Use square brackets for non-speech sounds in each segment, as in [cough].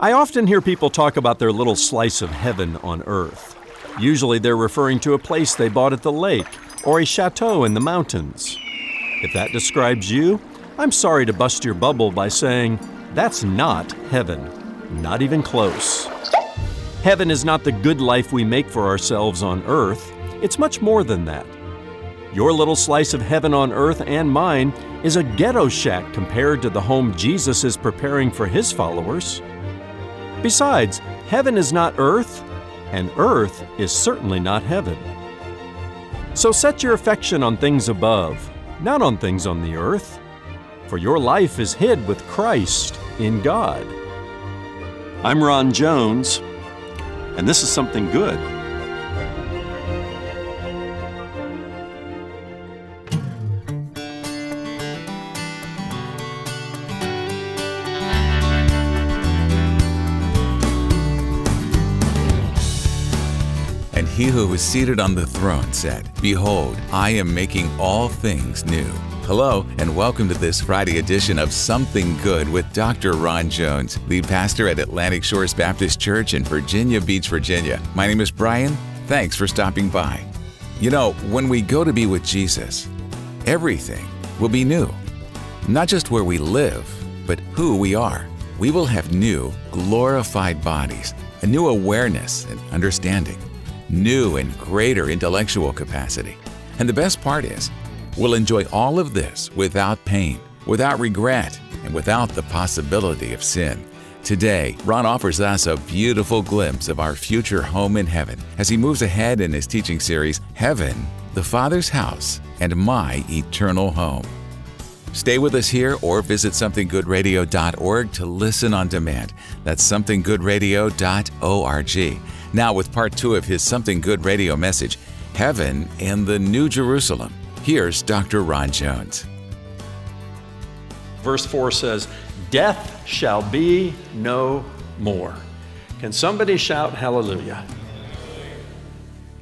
I often hear people talk about their little slice of heaven on earth. Usually they're referring to a place they bought at the lake or a chateau in the mountains. If that describes you, I'm sorry to bust your bubble by saying that's not heaven. Not even close. Heaven is not the good life we make for ourselves on earth, it's much more than that. Your little slice of heaven on earth and mine is a ghetto shack compared to the home Jesus is preparing for his followers. Besides, heaven is not earth, and earth is certainly not heaven. So set your affection on things above, not on things on the earth, for your life is hid with Christ in God. I'm Ron Jones, and this is something good. He who was seated on the throne said, Behold, I am making all things new. Hello, and welcome to this Friday edition of Something Good with Dr. Ron Jones, lead pastor at Atlantic Shores Baptist Church in Virginia Beach, Virginia. My name is Brian. Thanks for stopping by. You know, when we go to be with Jesus, everything will be new. Not just where we live, but who we are. We will have new, glorified bodies, a new awareness and understanding, new and greater intellectual capacity. And the best part is, we'll enjoy all of this without pain, without regret, and without the possibility of sin. Today, Ron offers us a beautiful glimpse of our future home in heaven as he moves ahead in his teaching series, Heaven, the Father's House, and My Eternal Home. Stay with us here or visit somethinggoodradio.org to listen on demand. That's somethinggoodradio.org. Now, with part two of his Something Good radio message, Heaven and the New Jerusalem, here's Dr. Ron Jones. Verse 4 says, Death shall be no more. Can somebody shout hallelujah?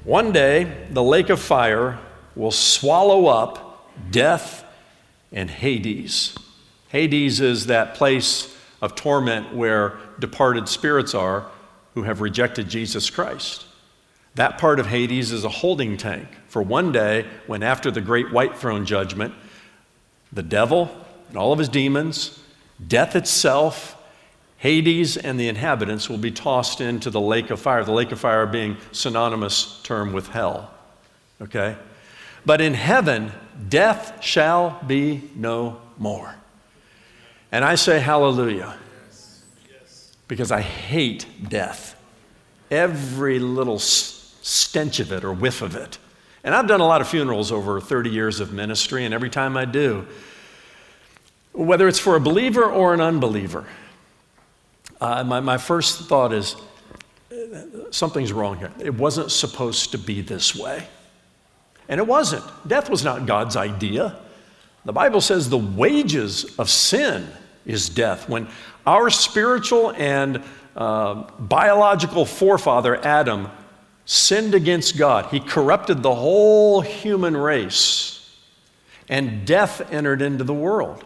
One day, the lake of fire will swallow up death and Hades. Hades is that place of torment where departed spirits are who have rejected Jesus Christ. That part of Hades is a holding tank for one day when, after the great white throne judgment, the devil and all of his demons, death itself, Hades and the inhabitants will be tossed into the lake of fire. The lake of fire being synonymous term with hell. Okay? But in heaven, death shall be no more. And I say hallelujah because I hate death. Every little stench of it or whiff of it. And I've done a lot of funerals over 30 years of ministry, and every time I do, whether it's for a believer or an unbeliever, uh, my, my first thought is something's wrong here. It wasn't supposed to be this way. And it wasn't. Death was not God's idea. The Bible says the wages of sin is death. When our spiritual and uh, biological forefather, Adam, sinned against God, he corrupted the whole human race, and death entered into the world.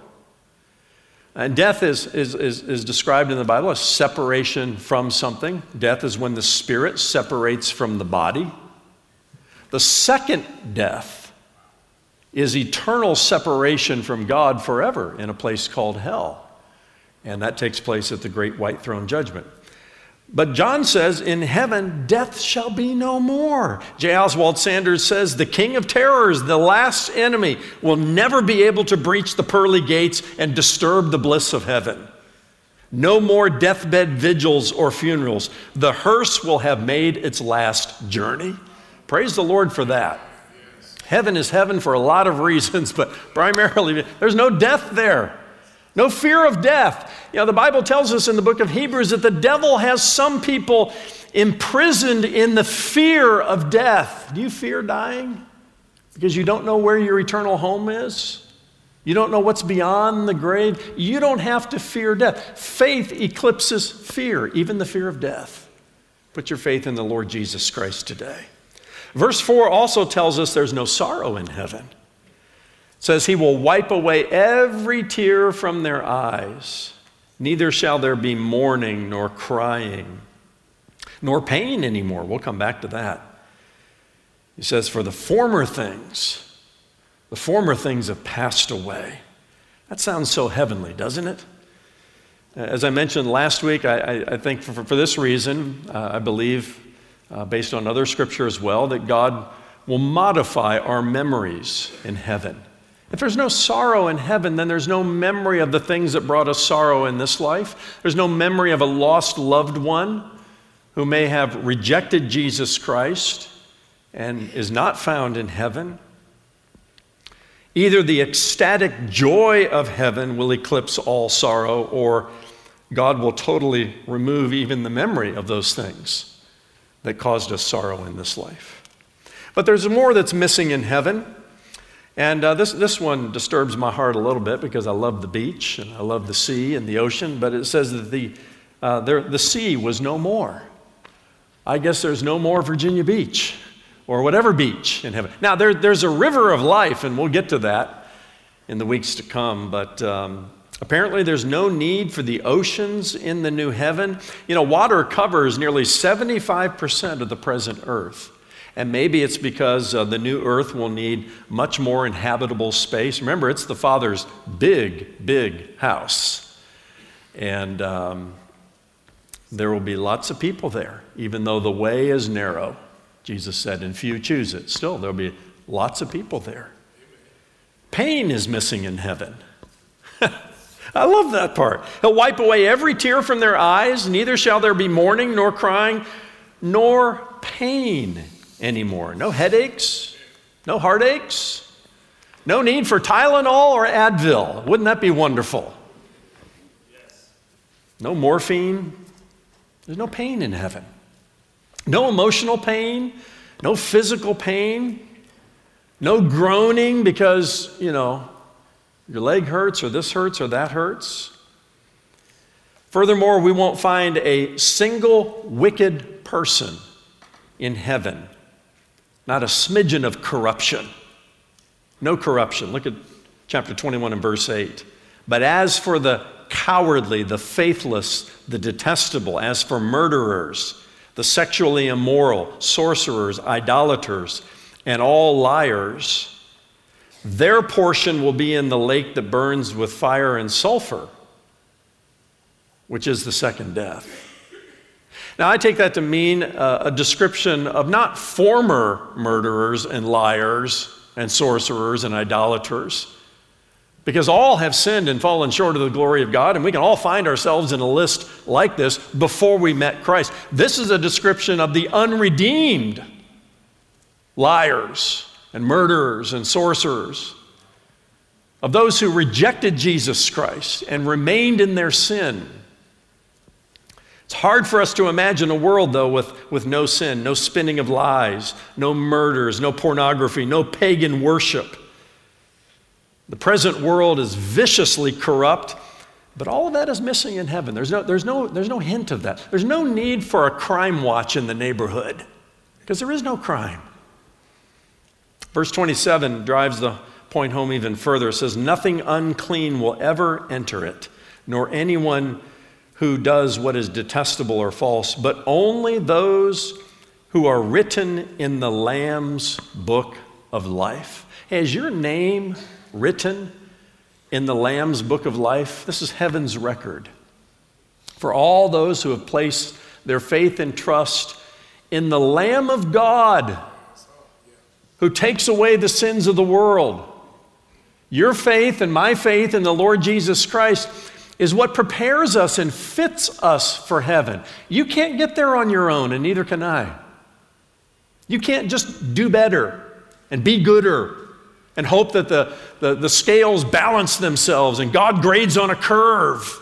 And death is, is, is, is, described in the Bible as separation from something. Death is when the spirit separates from the body. The second death is eternal separation from God forever in a place called hell. And that takes place at the great white throne judgment. But John says, in heaven, death shall be no more. J. Oswald Sanders says, the king of terrors, the last enemy, will never be able to breach the pearly gates and disturb the bliss of heaven. No more deathbed vigils or funerals. The hearse will have made its last journey. Praise the Lord for that. Heaven is heaven for a lot of reasons, [laughs] but primarily, there's no death there. No fear of death. You know, the Bible tells us in the book of Hebrews that the devil has some people imprisoned in the fear of death. Do you fear dying? Because you don't know where your eternal home is? You don't know what's beyond the grave? You don't have to fear death. Faith eclipses fear, even the fear of death. Put your faith in the Lord Jesus Christ today. Verse 4 also tells us there's no sorrow in heaven says he will wipe away every tear from their eyes. Neither shall there be mourning nor crying, nor pain anymore. We'll come back to that. He says, For the former things, the former things have passed away. That sounds so heavenly, doesn't it? As I mentioned last week, I, I think for, for, this reason, uh, I believe, uh, based on other scripture as well, that God will modify our memories in heaven. If there's no sorrow in heaven, then there's no memory of the things that brought us sorrow in this life. There's no memory of a lost loved one who may have rejected Jesus Christ and is not found in heaven. Either the ecstatic joy of heaven will eclipse all sorrow, or God will totally remove even the memory of those things that caused us sorrow in this life. But there's more that's missing in heaven. And uh, this, this one disturbs my heart a little bit because I love the beach and I love the sea and the ocean, but it says that the, uh, there, the sea was no more. I guess there's no more Virginia Beach or whatever beach in heaven. Now, there, there's a river of life, and we'll get to that in the weeks to come, but um, apparently there's no need for the oceans in the new heaven. You know, water covers nearly 75% of the present earth. And maybe it's because uh, the new earth will need much more inhabitable space. Remember, it's the Father's big, big house. And um, there will be lots of people there, even though the way is narrow. Jesus said, and few choose it. Still, there'll be lots of people there. Pain is missing in heaven. [laughs] I love that part. He'll wipe away every tear from their eyes, neither shall there be mourning, nor crying, nor pain anymore. No headaches, no heartaches, no need for Tylenol or Advil. Wouldn't that be wonderful? No morphine. There's no pain in heaven. No emotional pain, no physical pain, no groaning because, you know, your leg hurts or this hurts or that hurts. Furthermore, we won't find a single wicked person in heaven not a smidgen of corruption. No corruption. Look at chapter 21 and verse 8. But as for the cowardly, the faithless, the detestable, as for murderers, the sexually immoral, sorcerers, idolaters, and all liars, their portion will be in the lake that burns with fire and sulfur, which is the second death. Now, I take that to mean a, a description of not former murderers and liars and sorcerers and idolaters, because all have sinned and fallen short of the glory of God, and we can all find ourselves in a list like this before we met Christ. This is a description of the unredeemed liars and murderers and sorcerers, of those who rejected Jesus Christ and remained in their sin it's hard for us to imagine a world, though, with, with no sin, no spinning of lies, no murders, no pornography, no pagan worship. The present world is viciously corrupt, but all of that is missing in heaven. There's no, there's no, there's no hint of that. There's no need for a crime watch in the neighborhood because there is no crime. Verse 27 drives the point home even further. It says, Nothing unclean will ever enter it, nor anyone who does what is detestable or false, but only those who are written in the Lamb's book of life. Has your name written in the Lamb's book of life? This is heaven's record. For all those who have placed their faith and trust in the Lamb of God who takes away the sins of the world. Your faith and my faith in the Lord Jesus Christ is what prepares us and fits us for heaven. You can't get there on your own, and neither can I. You can't just do better and be gooder and hope that the, the, the scales balance themselves and God grades on a curve.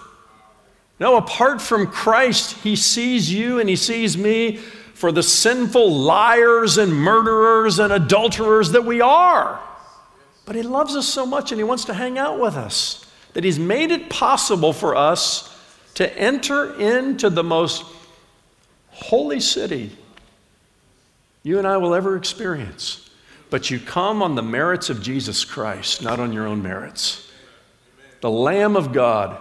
No, apart from Christ, He sees you and He sees me for the sinful liars and murderers and adulterers that we are. But He loves us so much and He wants to hang out with us that He's made it possible for us to enter into the most holy city you and I will ever experience. But you come on the merits of Jesus Christ, not on your own merits. The Lamb of God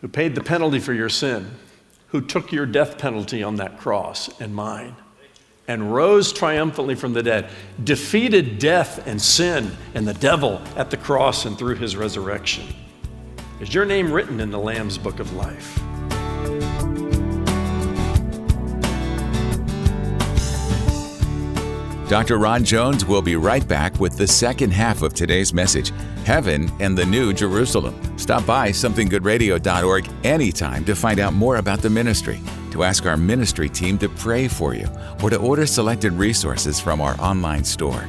who paid the penalty for your sin, who took your death penalty on that cross and mine, and rose triumphantly from the dead, defeated death and sin and the devil at the cross and through his resurrection. Is your name written in the Lamb's book of life? Dr. Ron Jones will be right back with the second half of today's message Heaven and the New Jerusalem. Stop by somethinggoodradio.org anytime to find out more about the ministry, to ask our ministry team to pray for you, or to order selected resources from our online store.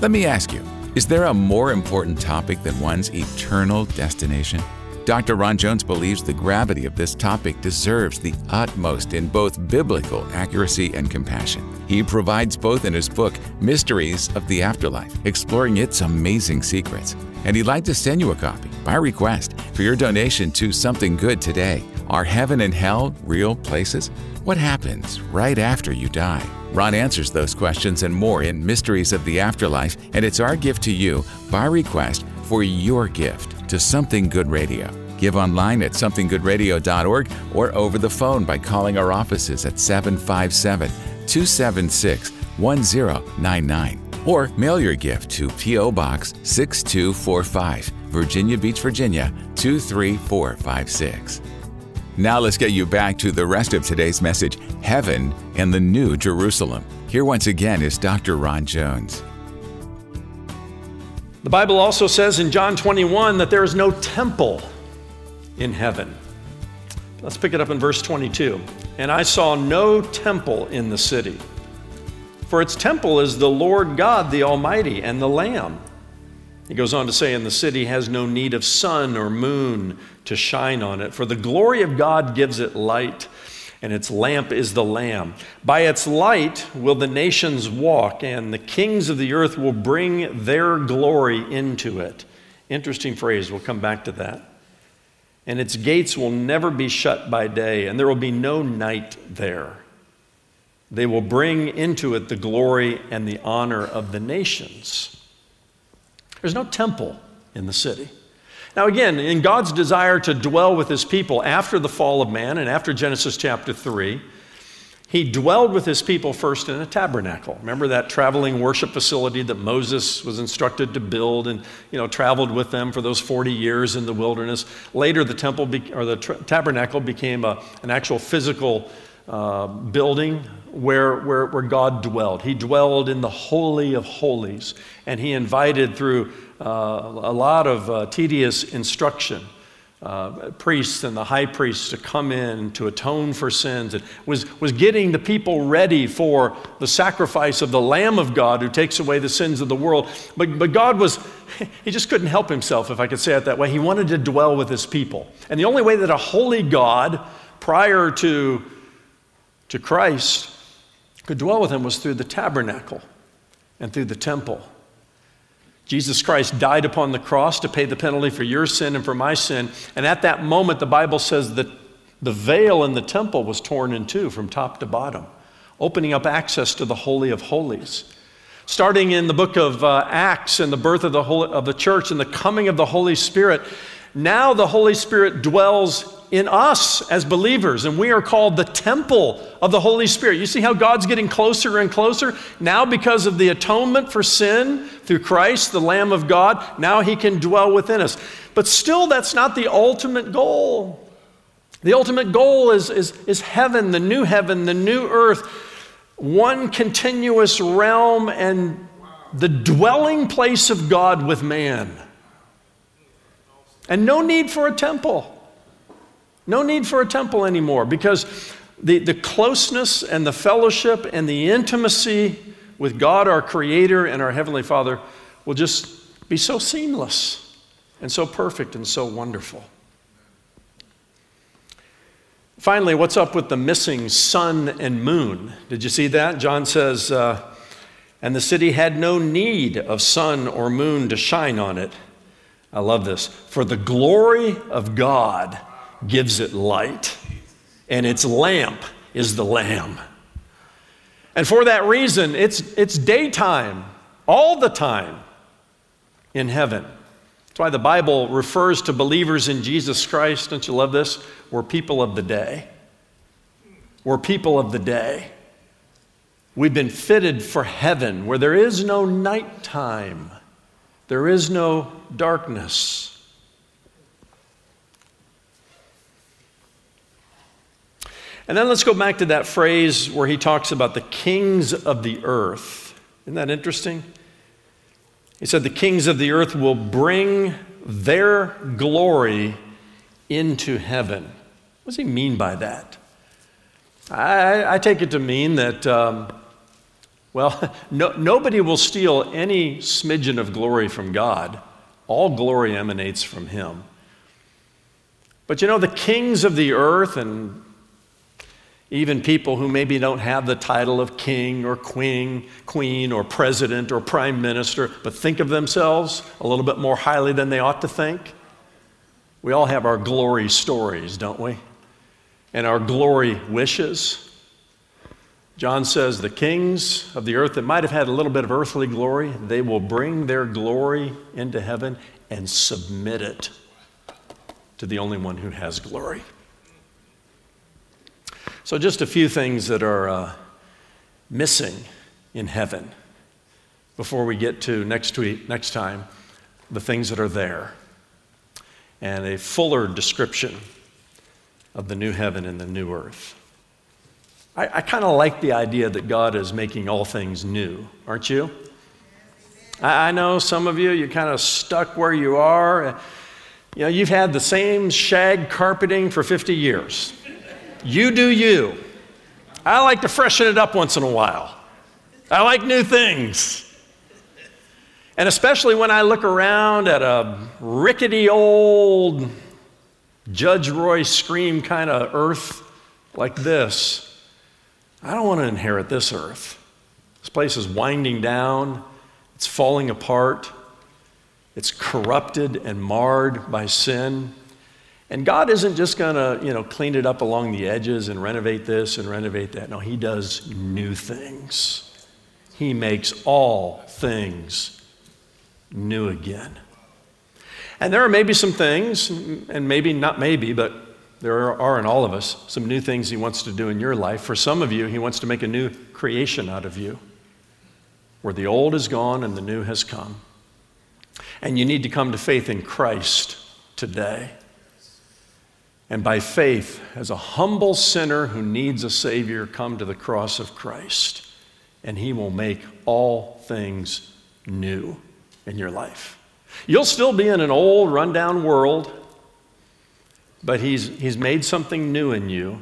Let me ask you is there a more important topic than one's eternal destination? Dr. Ron Jones believes the gravity of this topic deserves the utmost in both biblical accuracy and compassion. He provides both in his book, Mysteries of the Afterlife, exploring its amazing secrets. And he'd like to send you a copy by request for your donation to Something Good today. Are heaven and hell real places? What happens right after you die? Ron answers those questions and more in Mysteries of the Afterlife, and it's our gift to you by request for your gift to Something Good Radio. Give online at somethinggoodradio.org or over the phone by calling our offices at 757 276 1099. Or mail your gift to P.O. Box 6245, Virginia Beach, Virginia 23456. Now let's get you back to the rest of today's message Heaven and the New Jerusalem. Here once again is Dr. Ron Jones. The Bible also says in John 21 that there is no temple in heaven. Let's pick it up in verse 22. And I saw no temple in the city, for its temple is the Lord God, the Almighty, and the Lamb. He goes on to say, And the city has no need of sun or moon to shine on it, for the glory of God gives it light, and its lamp is the Lamb. By its light will the nations walk, and the kings of the earth will bring their glory into it. Interesting phrase, we'll come back to that and its gates will never be shut by day, and there will be no night there. They will bring into it the glory and the honor of the nations. There's no temple in the city. Now, again, in God's desire to dwell with his people after the fall of man and after Genesis chapter 3, he dwelled with his people first in a tabernacle. Remember that traveling worship facility that Moses was instructed to build and you know traveled with them for those 40 years in the wilderness. Later the temple be, or the tra- tabernacle became a, an actual physical uh, building where, where, where God dwelled. He dwelled in the Holy of Holies, and he invited through uh, a lot of uh, tedious instruction uh, priests and the high priests to come in to atone for sins. It was, was getting the people ready for the sacrifice of the Lamb of God who takes away the sins of the world. But, but God was, [laughs] he just couldn't help himself, if I could say it that way. He wanted to dwell with his people. And the only way that a holy God, prior to, to Christ, could dwell with him was through the tabernacle and through the temple. Jesus Christ died upon the cross to pay the penalty for your sin and for my sin. And at that moment, the Bible says that the veil in the temple was torn in two from top to bottom, opening up access to the Holy of Holies. Starting in the book of uh, Acts and the birth of the, Holy, of the church and the coming of the Holy Spirit, now the Holy Spirit dwells in us as believers, and we are called the temple of the Holy Spirit. You see how God's getting closer and closer? Now, because of the atonement for sin through Christ, the Lamb of God, now He can dwell within us. But still, that's not the ultimate goal. The ultimate goal is, is, is heaven, the new heaven, the new earth, one continuous realm and the dwelling place of God with man. And no need for a temple. No need for a temple anymore because the, the closeness and the fellowship and the intimacy with God, our Creator, and our Heavenly Father will just be so seamless and so perfect and so wonderful. Finally, what's up with the missing sun and moon? Did you see that? John says, uh, and the city had no need of sun or moon to shine on it. I love this. For the glory of God gives it light, and its lamp is the Lamb. And for that reason, it's, it's daytime all the time in heaven. That's why the Bible refers to believers in Jesus Christ. Don't you love this? We're people of the day. We're people of the day. We've been fitted for heaven where there is no nighttime, there is no darkness. And then let's go back to that phrase where he talks about the kings of the earth. Isn't that interesting? He said, The kings of the earth will bring their glory into heaven. What does he mean by that? I, I take it to mean that, um, well, [laughs] no, nobody will steal any smidgen of glory from God. All glory emanates from Him. But you know, the kings of the earth and even people who maybe don't have the title of king or queen, queen or president or prime minister, but think of themselves a little bit more highly than they ought to think. We all have our glory stories, don't we? And our glory wishes. John says the kings of the earth that might have had a little bit of earthly glory, they will bring their glory into heaven and submit it to the only one who has glory. So, just a few things that are uh, missing in heaven before we get to next week, next time, the things that are there, and a fuller description of the new heaven and the new earth. I, I kind of like the idea that God is making all things new, aren't you? I, I know some of you, you're kind of stuck where you are. You know, you've had the same shag carpeting for 50 years. You do you. I like to freshen it up once in a while. I like new things. And especially when I look around at a rickety old Judge Roy Scream kind of earth like this, I don't want to inherit this earth. This place is winding down, it's falling apart, it's corrupted and marred by sin. And God isn't just going to, you know, clean it up along the edges and renovate this and renovate that. No, He does new things. He makes all things new again. And there are maybe some things, and maybe not maybe, but there are in all of us some new things He wants to do in your life. For some of you, He wants to make a new creation out of you, where the old is gone and the new has come. And you need to come to faith in Christ today. And by faith, as a humble sinner who needs a Savior, come to the cross of Christ, and He will make all things new in your life. You'll still be in an old, rundown world, but he's, he's made something new in you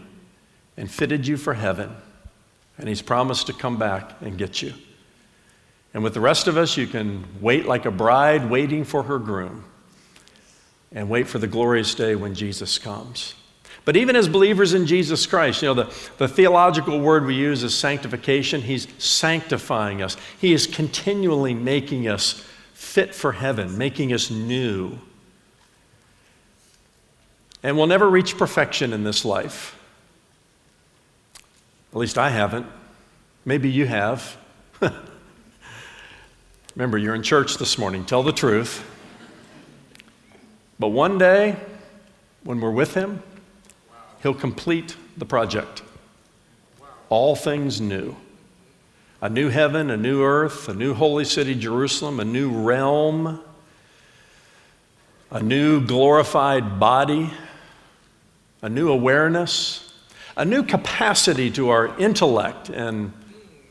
and fitted you for heaven, and He's promised to come back and get you. And with the rest of us, you can wait like a bride waiting for her groom and wait for the glorious day when Jesus comes. But even as believers in Jesus Christ, you know, the, the theological word we use is sanctification. He's sanctifying us, He is continually making us fit for heaven, making us new. And we'll never reach perfection in this life. At least I haven't. Maybe you have. [laughs] Remember, you're in church this morning. Tell the truth. But one day, when we're with Him, He'll complete the project. All things new. A new heaven, a new earth, a new holy city, Jerusalem, a new realm, a new glorified body, a new awareness, a new capacity to our intellect, and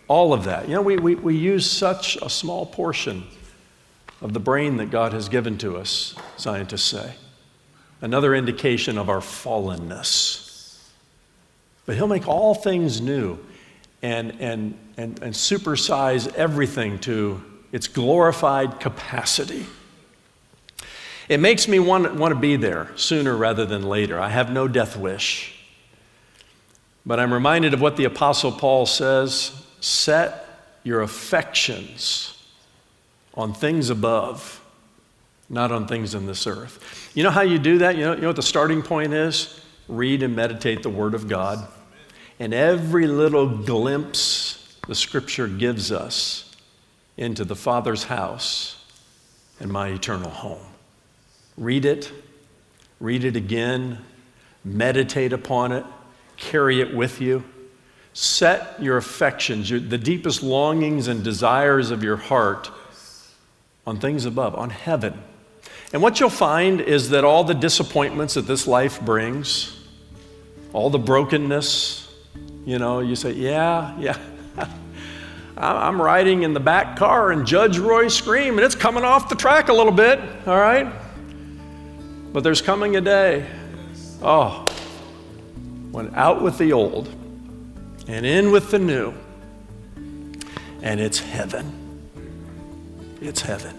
all of that. You know, we, we, we use such a small portion of the brain that God has given to us, scientists say. Another indication of our fallenness. But He'll make all things new and, and, and, and supersize everything to its glorified capacity. It makes me want, want to be there sooner rather than later. I have no death wish. But I'm reminded of what the Apostle Paul says set your affections on things above, not on things in this earth. You know how you do that? You know, you know what the starting point is? Read and meditate the Word of God. And every little glimpse the Scripture gives us into the Father's house and my eternal home. Read it, read it again, meditate upon it, carry it with you. Set your affections, your, the deepest longings and desires of your heart on things above, on heaven. And what you'll find is that all the disappointments that this life brings, all the brokenness, you know, you say, yeah, yeah. [laughs] I'm riding in the back car and Judge Roy scream, and it's coming off the track a little bit, all right? But there's coming a day, oh, when out with the old and in with the new, and it's heaven. It's heaven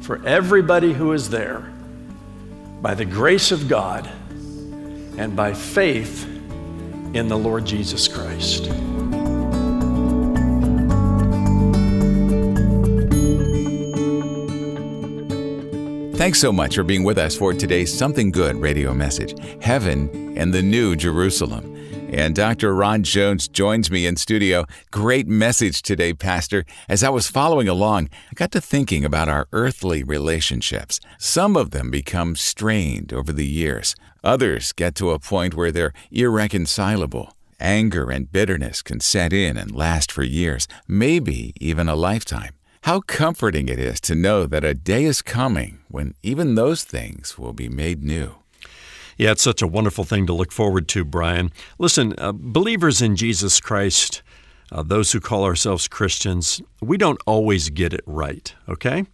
for everybody who is there by the grace of God and by faith in the Lord Jesus Christ. Thanks so much for being with us for today's Something Good radio message Heaven and the New Jerusalem. And Dr. Ron Jones joins me in studio. Great message today, Pastor. As I was following along, I got to thinking about our earthly relationships. Some of them become strained over the years, others get to a point where they're irreconcilable. Anger and bitterness can set in and last for years, maybe even a lifetime. How comforting it is to know that a day is coming when even those things will be made new. Yeah, it's such a wonderful thing to look forward to, Brian. Listen, uh, believers in Jesus Christ, uh, those who call ourselves Christians, we don't always get it right, okay?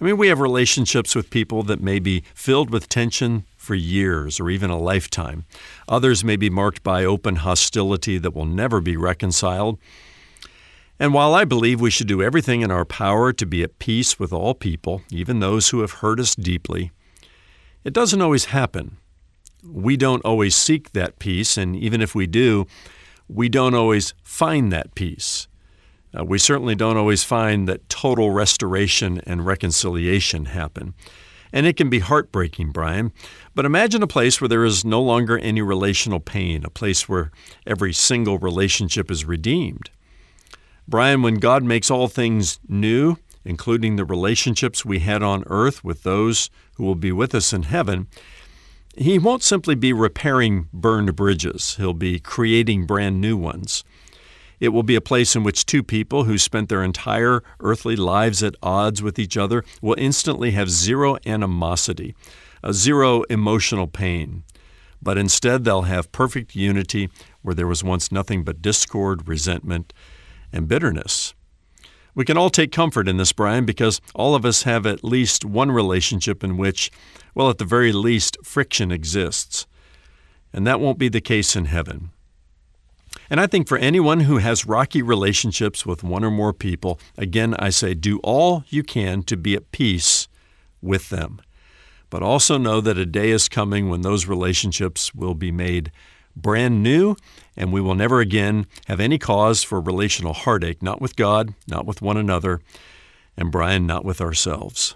I mean, we have relationships with people that may be filled with tension for years or even a lifetime. Others may be marked by open hostility that will never be reconciled. And while I believe we should do everything in our power to be at peace with all people, even those who have hurt us deeply, it doesn't always happen we don't always seek that peace, and even if we do, we don't always find that peace. Uh, we certainly don't always find that total restoration and reconciliation happen. And it can be heartbreaking, Brian. But imagine a place where there is no longer any relational pain, a place where every single relationship is redeemed. Brian, when God makes all things new, including the relationships we had on earth with those who will be with us in heaven, he won't simply be repairing burned bridges, he'll be creating brand new ones. It will be a place in which two people who spent their entire earthly lives at odds with each other will instantly have zero animosity, zero emotional pain. But instead, they'll have perfect unity where there was once nothing but discord, resentment, and bitterness. We can all take comfort in this, Brian, because all of us have at least one relationship in which, well, at the very least, friction exists. And that won't be the case in heaven. And I think for anyone who has rocky relationships with one or more people, again, I say do all you can to be at peace with them. But also know that a day is coming when those relationships will be made brand new, and we will never again have any cause for relational heartache, not with God, not with one another, and Brian, not with ourselves.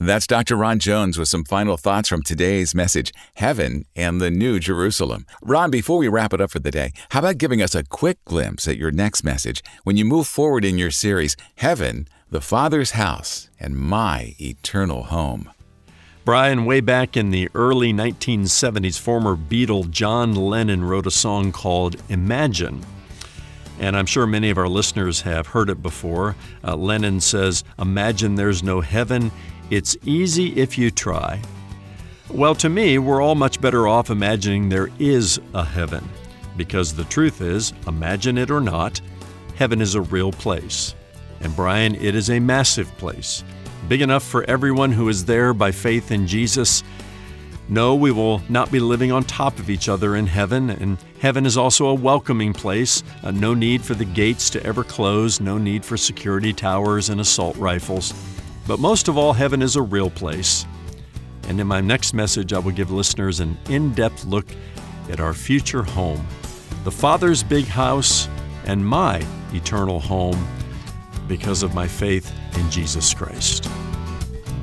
That's Dr. Ron Jones with some final thoughts from today's message Heaven and the New Jerusalem. Ron, before we wrap it up for the day, how about giving us a quick glimpse at your next message when you move forward in your series, Heaven, the Father's House, and My Eternal Home? Brian, way back in the early 1970s, former Beatle John Lennon wrote a song called Imagine. And I'm sure many of our listeners have heard it before. Uh, Lennon says, Imagine there's no heaven. It's easy if you try. Well, to me, we're all much better off imagining there is a heaven. Because the truth is, imagine it or not, heaven is a real place. And Brian, it is a massive place big enough for everyone who is there by faith in Jesus. No, we will not be living on top of each other in heaven, and heaven is also a welcoming place. Uh, no need for the gates to ever close, no need for security towers and assault rifles. But most of all, heaven is a real place. And in my next message, I will give listeners an in depth look at our future home, the Father's big house, and my eternal home because of my faith in Jesus Christ.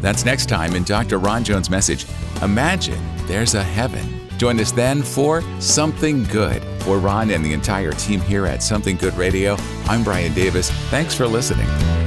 That's next time in Dr. Ron Jones' message Imagine there's a heaven. Join us then for Something Good. For Ron and the entire team here at Something Good Radio, I'm Brian Davis. Thanks for listening.